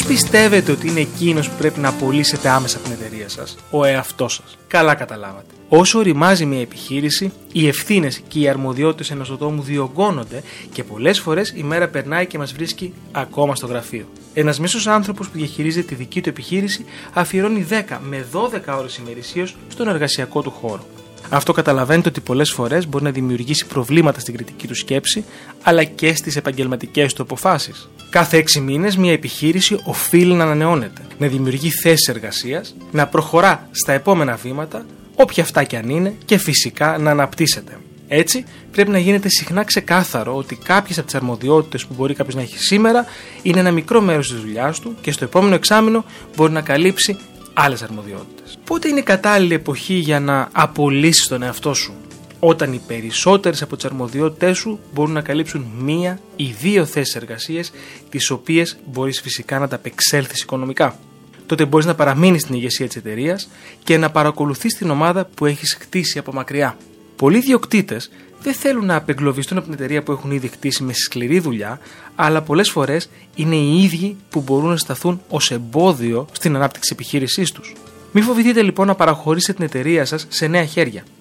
Ποιο πιστεύετε ότι είναι εκείνος που πρέπει να απολύσετε άμεσα από την εταιρεία σας, ο εαυτός σας. Καλά καταλάβατε. Όσο οριμάζει μια επιχείρηση, οι ευθύνες και οι αρμοδιότητες ενός ατόμου διωγγώνονται και πολλές φορές η μέρα περνάει και μας βρίσκει ακόμα στο γραφείο. Ένας μέσο άνθρωπος που διαχειρίζεται τη δική του επιχείρηση αφιερώνει 10 με 12 ώρες ημερησίως στον εργασιακό του χώρο. Αυτό καταλαβαίνετε ότι πολλές φορές μπορεί να δημιουργήσει προβλήματα στην κριτική του σκέψη, αλλά και στις επαγγελματικές του αποφάσεις. Κάθε 6 μήνες, μια επιχείρηση οφείλει να ανανεώνεται, να δημιουργεί θέσεις εργασίας, να προχωρά στα επόμενα βήματα, όποια αυτά και αν είναι, και φυσικά να αναπτύσσεται. Έτσι, πρέπει να γίνεται συχνά ξεκάθαρο ότι κάποιες από τις αρμοδιότητες που μπορεί κάποιος να έχει σήμερα είναι ένα μικρό μέρος της δουλειάς του και στο επόμενο εξάμεινο μπορεί να καλύψει άλλες αρμοδιότητες. Πότε είναι η κατάλληλη εποχή για να απολύσεις τον εαυτό σου, όταν οι περισσότερες από τις αρμοδιότητές σου μπορούν να καλύψουν μία ή δύο θέσεις εργασίας, τις οποίες μπορείς φυσικά να τα απεξέλθει οικονομικά. Τότε μπορείς να παραμείνεις στην ηγεσία της εταιρείας και να παρακολουθείς την ομάδα που έχεις χτίσει από μακριά. Πολλοί διοκτήτε δεν θέλουν να απεγκλωβιστούν από την εταιρεία που έχουν ήδη χτίσει με σκληρή δουλειά, αλλά πολλές φορές είναι οι ίδιοι που μπορούν να σταθούν ως εμπόδιο στην ανάπτυξη επιχείρησής τους. Μην φοβηθείτε λοιπόν να παραχωρήσετε την εταιρεία σας σε νέα χέρια.